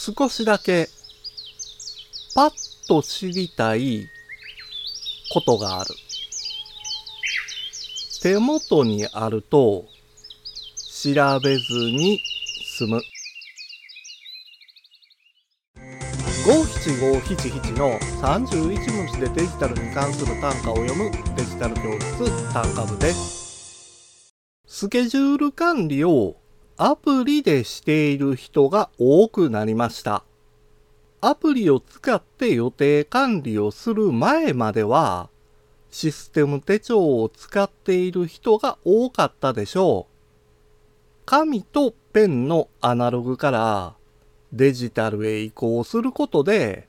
少しだけパッと知りたいことがある。手元にあると調べずに済む。五七五七七の31文字でデジタルに関する単価を読むデジタル教室単価部です。スケジュール管理をアプリでしている人が多くなりました。アプリを使って予定管理をする前までは、システム手帳を使っている人が多かったでしょう。紙とペンのアナログからデジタルへ移行することで、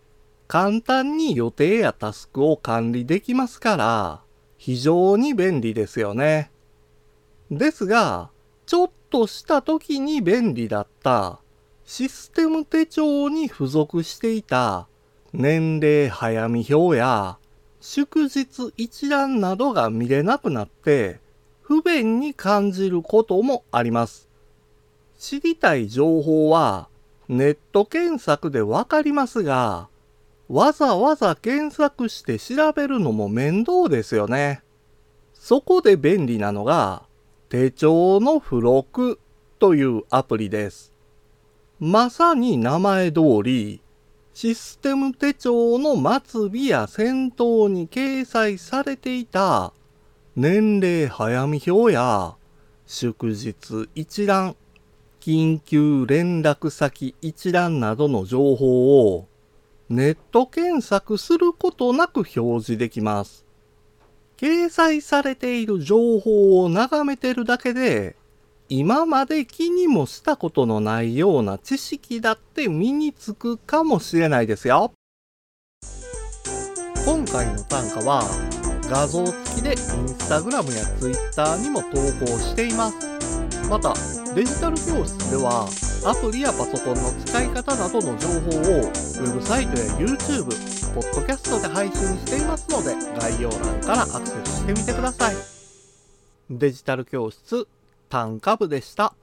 簡単に予定やタスクを管理できますから、非常に便利ですよね。ですが、ちょっとした時に便利だったシステム手帳に付属していた年齢早見表や祝日一覧などが見れなくなって不便に感じることもあります。知りたい情報はネット検索でわかりますが、わざわざ検索して調べるのも面倒ですよね。そこで便利なのが手帳の付録というアプリです。まさに名前通り、システム手帳の末尾や先頭に掲載されていた年齢早見表や祝日一覧、緊急連絡先一覧などの情報をネット検索することなく表示できます。掲載されている情報を眺めてるだけで今まで気にもしたことのないような知識だって身につくかもしれないですよ。今回の単価は画像付きでインスタグラムやツイッターにも投稿しています。また、デジタル教室ではアプリやパソコンの使い方などの情報をウェブサイトや YouTube、ポッドキャストで配信していますので概要欄からアクセスしてみてください。デジタル教室単価部でした。